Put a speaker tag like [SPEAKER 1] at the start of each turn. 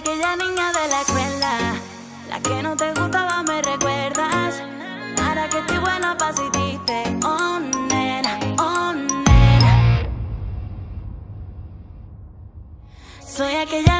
[SPEAKER 1] Aquella niña de la escuela, la que no te gustaba, me recuerdas. Ahora que estoy buena pa' si dices, oh nena, oh nena. Soy aquella niña